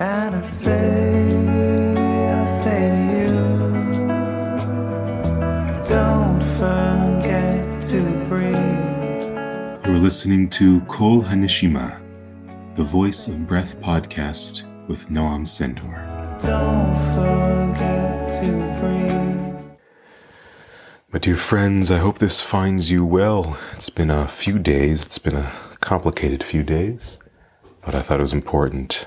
And I say, I say to you, don't forget to breathe. You're listening to Kol Hanishima, the Voice of Breath podcast with Noam Sendor. Don't forget to breathe. My dear friends, I hope this finds you well. It's been a few days, it's been a complicated few days, but I thought it was important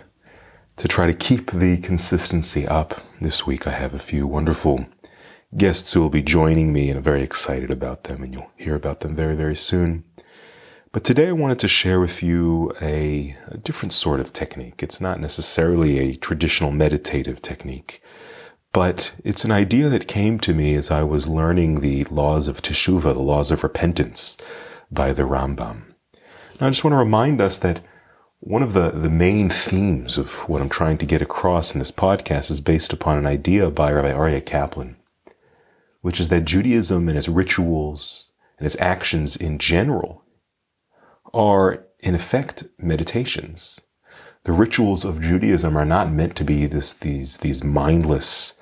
to try to keep the consistency up. This week I have a few wonderful guests who will be joining me, and I'm very excited about them, and you'll hear about them very, very soon. But today I wanted to share with you a, a different sort of technique. It's not necessarily a traditional meditative technique, but it's an idea that came to me as I was learning the laws of Teshuvah, the laws of repentance by the Rambam. Now I just want to remind us that one of the, the main themes of what I'm trying to get across in this podcast is based upon an idea by Rabbi Aryeh Kaplan, which is that Judaism and its rituals and its actions in general are, in effect, meditations. The rituals of Judaism are not meant to be this, these, these mindless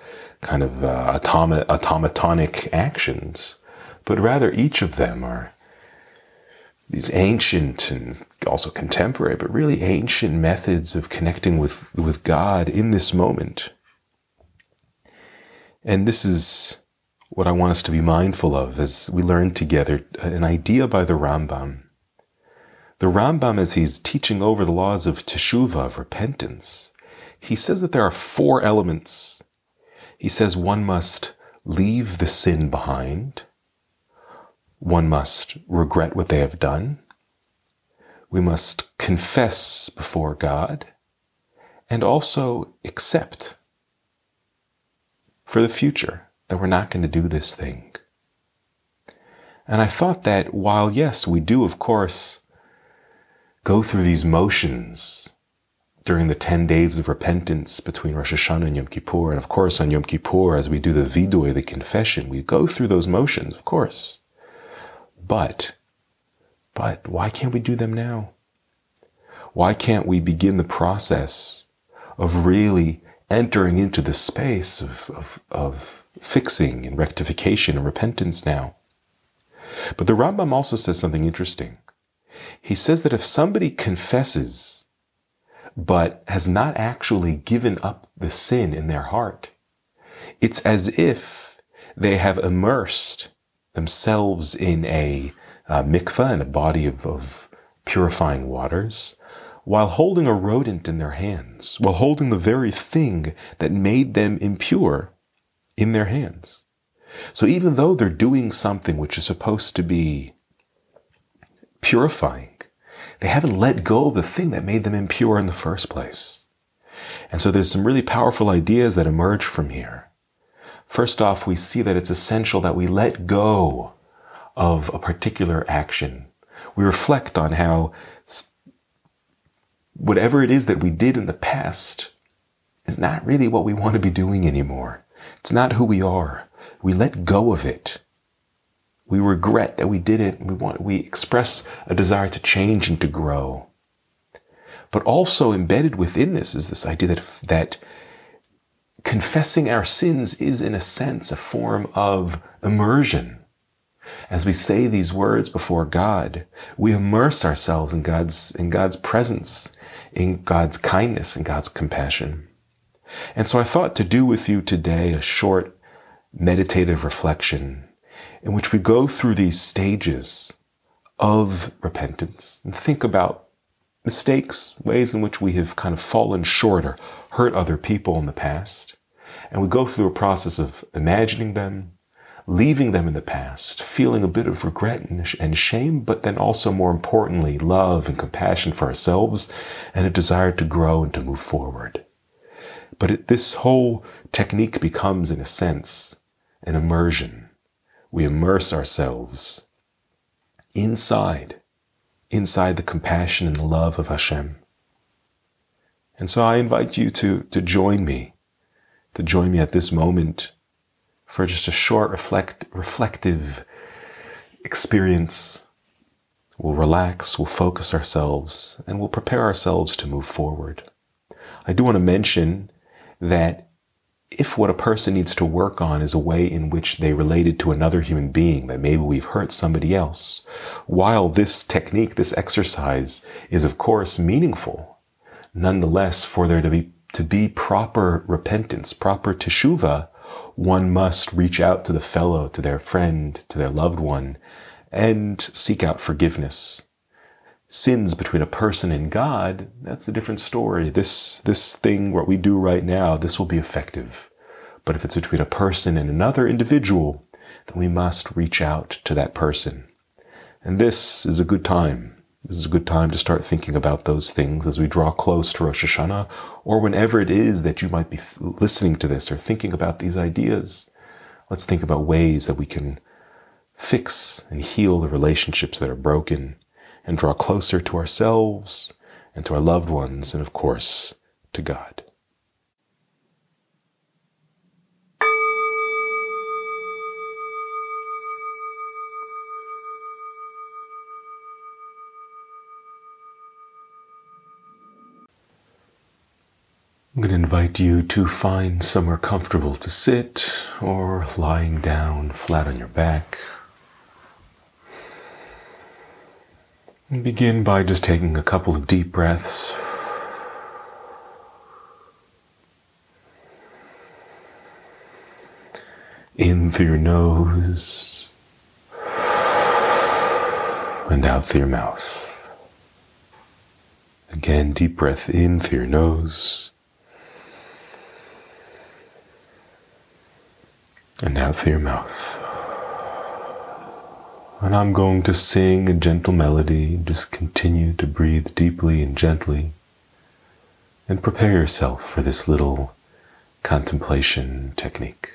kind of uh, automa- automatonic actions, but rather each of them are these ancient and also contemporary, but really ancient methods of connecting with, with God in this moment. And this is what I want us to be mindful of as we learn together an idea by the Rambam. The Rambam, as he's teaching over the laws of teshuvah, of repentance, he says that there are four elements. He says one must leave the sin behind. One must regret what they have done. We must confess before God and also accept for the future that we're not going to do this thing. And I thought that while, yes, we do, of course, go through these motions during the 10 days of repentance between Rosh Hashanah and Yom Kippur, and of course on Yom Kippur, as we do the vidui, the confession, we go through those motions, of course. But, but why can't we do them now? Why can't we begin the process of really entering into the space of, of, of fixing and rectification and repentance now? But the Rambam also says something interesting. He says that if somebody confesses, but has not actually given up the sin in their heart, it's as if they have immersed themselves in a uh, mikveh, in a body of, of purifying waters, while holding a rodent in their hands, while holding the very thing that made them impure in their hands. So even though they're doing something which is supposed to be purifying, they haven't let go of the thing that made them impure in the first place. And so there's some really powerful ideas that emerge from here. First off, we see that it's essential that we let go of a particular action. We reflect on how whatever it is that we did in the past is not really what we want to be doing anymore. It's not who we are. We let go of it. We regret that we did it. We want, we express a desire to change and to grow. But also embedded within this is this idea that, that confessing our sins is in a sense a form of immersion. As we say these words before God, we immerse ourselves in God's, in God's presence, in God's kindness and God's compassion. And so I thought to do with you today a short meditative reflection in which we go through these stages of repentance and think about mistakes, ways in which we have kind of fallen short or hurt other people in the past. And we go through a process of imagining them, leaving them in the past, feeling a bit of regret and shame, but then also more importantly, love and compassion for ourselves and a desire to grow and to move forward. But it, this whole technique becomes, in a sense, an immersion. We immerse ourselves inside, inside the compassion and the love of Hashem. And so I invite you to, to join me, to join me at this moment for just a short reflect, reflective experience. We'll relax, we'll focus ourselves, and we'll prepare ourselves to move forward. I do want to mention that if what a person needs to work on is a way in which they related to another human being, that maybe we've hurt somebody else, while this technique, this exercise is of course meaningful, nonetheless, for there to be, to be proper repentance, proper teshuva, one must reach out to the fellow, to their friend, to their loved one, and seek out forgiveness sins between a person and God, that's a different story. This, this thing, what we do right now, this will be effective. But if it's between a person and another individual, then we must reach out to that person. And this is a good time. This is a good time to start thinking about those things as we draw close to Rosh Hashanah, or whenever it is that you might be listening to this or thinking about these ideas. Let's think about ways that we can fix and heal the relationships that are broken and draw closer to ourselves and to our loved ones, and of course, to God. I'm going to invite you to find somewhere comfortable to sit or lying down flat on your back Begin by just taking a couple of deep breaths. In through your nose and out through your mouth. Again, deep breath in through your nose and out through your mouth. And I'm going to sing a gentle melody. Just continue to breathe deeply and gently. And prepare yourself for this little contemplation technique.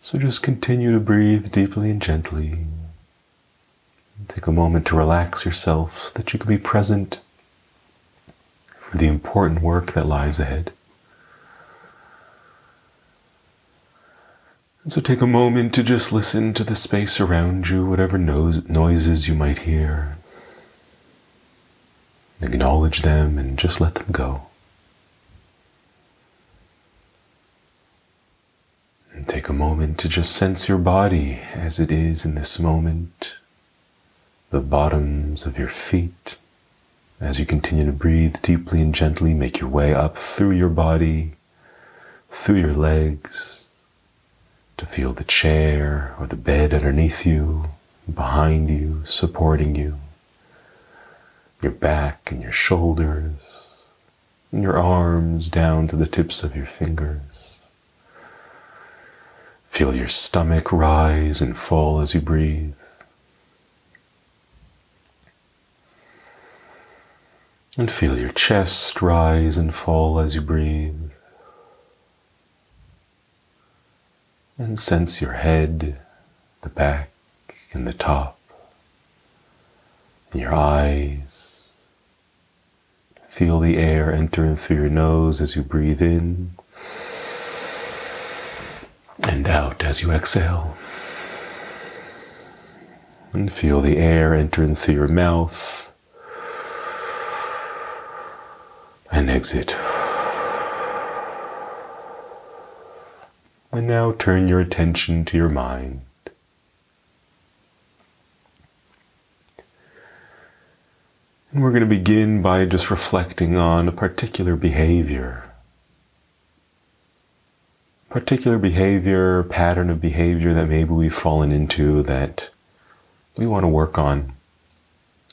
So just continue to breathe deeply and gently. Take a moment to relax yourself so that you can be present for the important work that lies ahead. And so take a moment to just listen to the space around you, whatever noises you might hear. Acknowledge them and just let them go. And take a moment to just sense your body as it is in this moment, the bottoms of your feet. As you continue to breathe deeply and gently, make your way up through your body, through your legs, to feel the chair or the bed underneath you, behind you, supporting you, your back and your shoulders, and your arms down to the tips of your fingers. Feel your stomach rise and fall as you breathe. And feel your chest rise and fall as you breathe. And sense your head, the back, and the top, and your eyes. Feel the air entering through your nose as you breathe in and out as you exhale. And feel the air entering through your mouth and exit. And now turn your attention to your mind. And we're going to begin by just reflecting on a particular behavior particular behavior, pattern of behavior that maybe we've fallen into that we want to work on,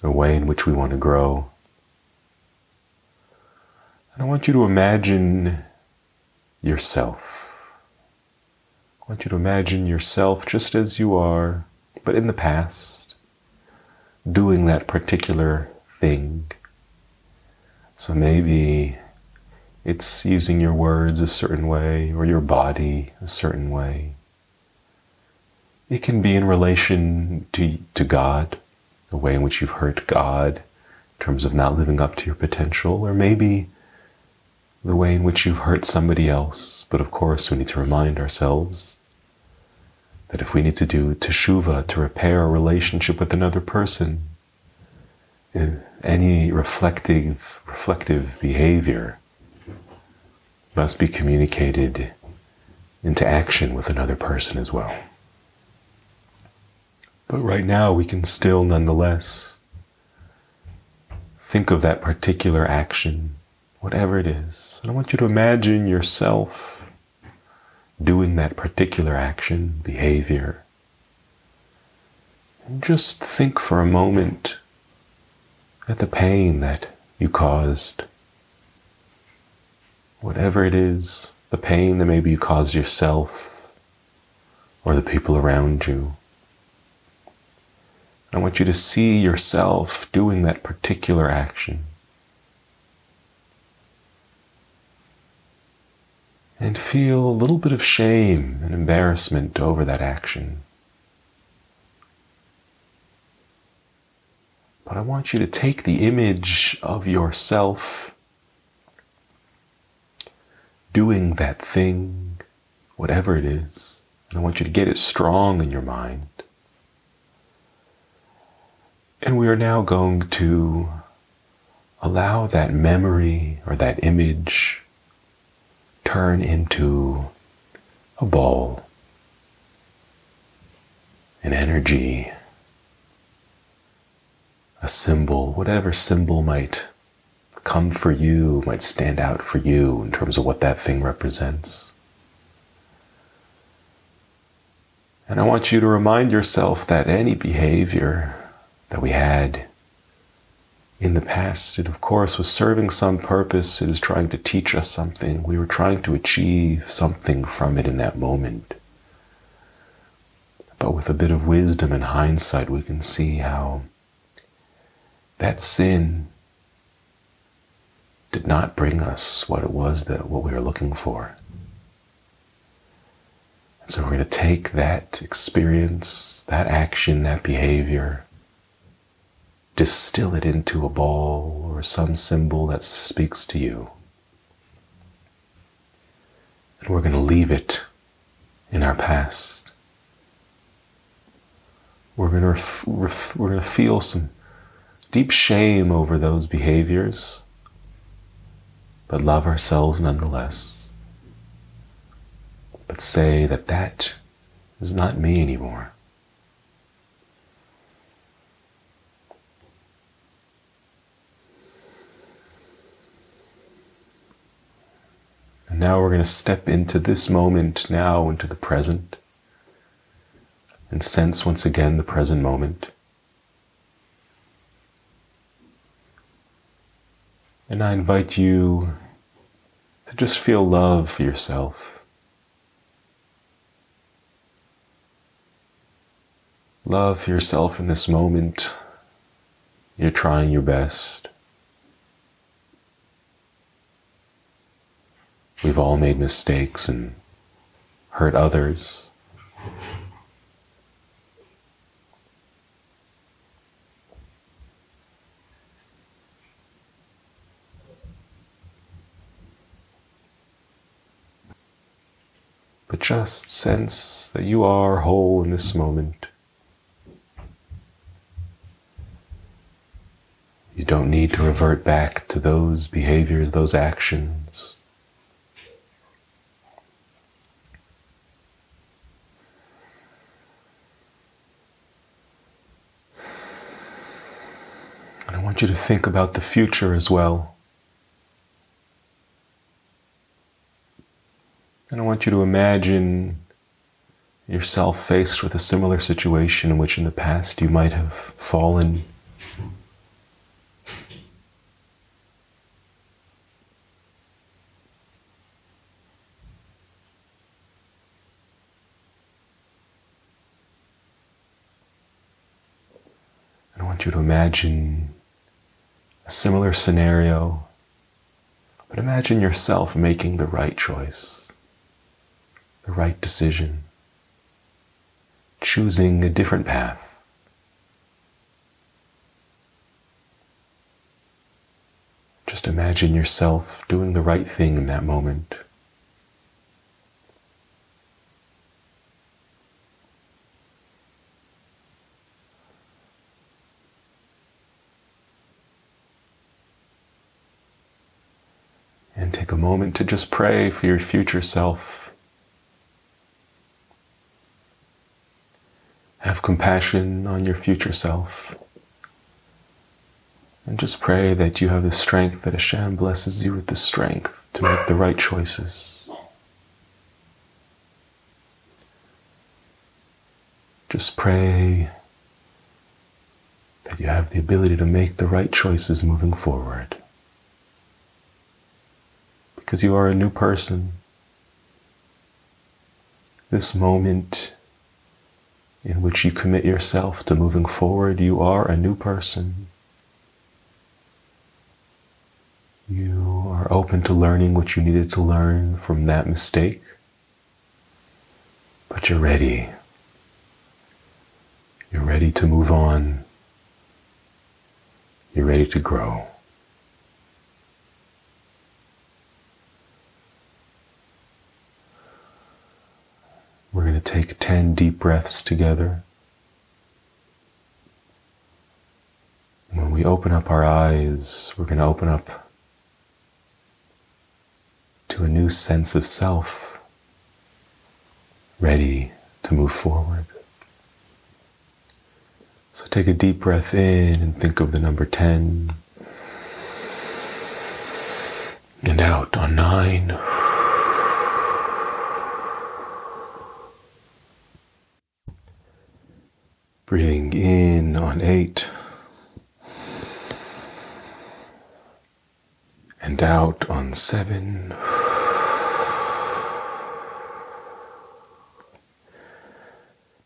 a way in which we want to grow. And I want you to imagine yourself. Want you to imagine yourself just as you are, but in the past, doing that particular thing. So maybe it's using your words a certain way or your body a certain way. It can be in relation to, to God, the way in which you've hurt God in terms of not living up to your potential, or maybe the way in which you've hurt somebody else. But of course, we need to remind ourselves that if we need to do teshuva to repair a relationship with another person, eh, any reflective, reflective behavior must be communicated into action with another person as well. But right now, we can still nonetheless think of that particular action, whatever it is. And I want you to imagine yourself doing that particular action, behavior. And just think for a moment at the pain that you caused whatever it is, the pain that maybe you caused yourself or the people around you. I want you to see yourself doing that particular action. And feel a little bit of shame and embarrassment over that action. But I want you to take the image of yourself doing that thing, whatever it is. And I want you to get it strong in your mind. And we are now going to allow that memory or that image turn into a ball, an energy, a symbol, whatever symbol might come for you, might stand out for you in terms of what that thing represents. And I want you to remind yourself that any behavior that we had in the past, it of course was serving some purpose. It is trying to teach us something. We were trying to achieve something from it in that moment. But with a bit of wisdom and hindsight, we can see how that sin did not bring us what it was that what we were looking for. And so we're going to take that experience, that action, that behavior, distill it into a ball or some symbol that speaks to you. And we're going to leave it in our past. We're going to, ref- ref- we're going to feel some deep shame over those behaviors but love ourselves nonetheless. But say that that is not me anymore. Now we're going to step into this moment now, into the present, and sense once again the present moment. And I invite you to just feel love for yourself. Love for yourself in this moment. You're trying your best. We've all made mistakes and hurt others. but just sense that you are whole in this moment. You don't need to revert back to those behaviors, those actions. And I want you to think about the future as well. And I want you to imagine yourself faced with a similar situation in which in the past you might have fallen. I want you to imagine similar scenario, but imagine yourself making the right choice, the right decision choosing a different path. Just imagine yourself doing the right thing in that moment. And take a moment to just pray for your future self. Have compassion on your future self. And just pray that you have the strength, that Hashem blesses you with the strength to make the right choices. Just pray that you have the ability to make the right choices moving forward. Because you are a new person. This moment in which you commit yourself to moving forward, you are a new person. You are open to learning what you needed to learn from that mistake, but you're ready. You're ready to move on. You're ready to grow. We're going to take 10 deep breaths together. When we open up our eyes, we're going to open up to a new sense of self, ready to move forward. So take a deep breath in and think of the number 10. And out on nine. Breathing in on eight. And out on seven.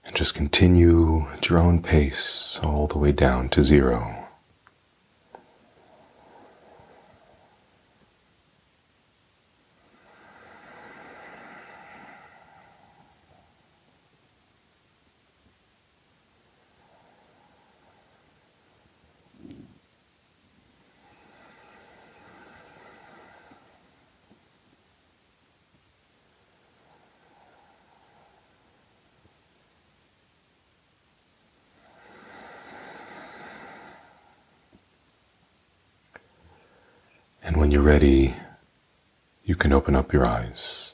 And just continue at your own pace all the way down to zero. And when you're ready, you can open up your eyes.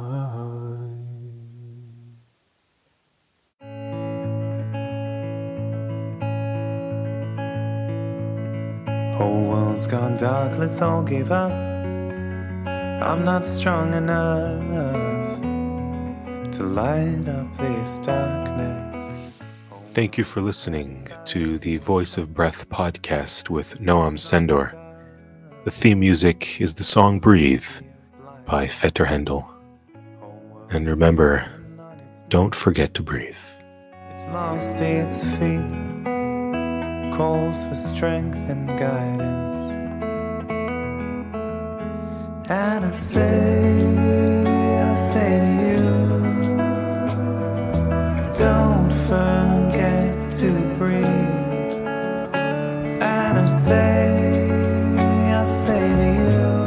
Whole world's gone dark, let's all give up. I'm not strong enough to light up this darkness. Thank you for listening to the Voice of Breath podcast with Noam Sendor. The theme music is the song Breathe by Fetter Hendel. And remember, don't forget to breathe. It's lost its feet, calls for strength and guidance. And I say, I say to you, don't forget to breathe. And I say, I say to you,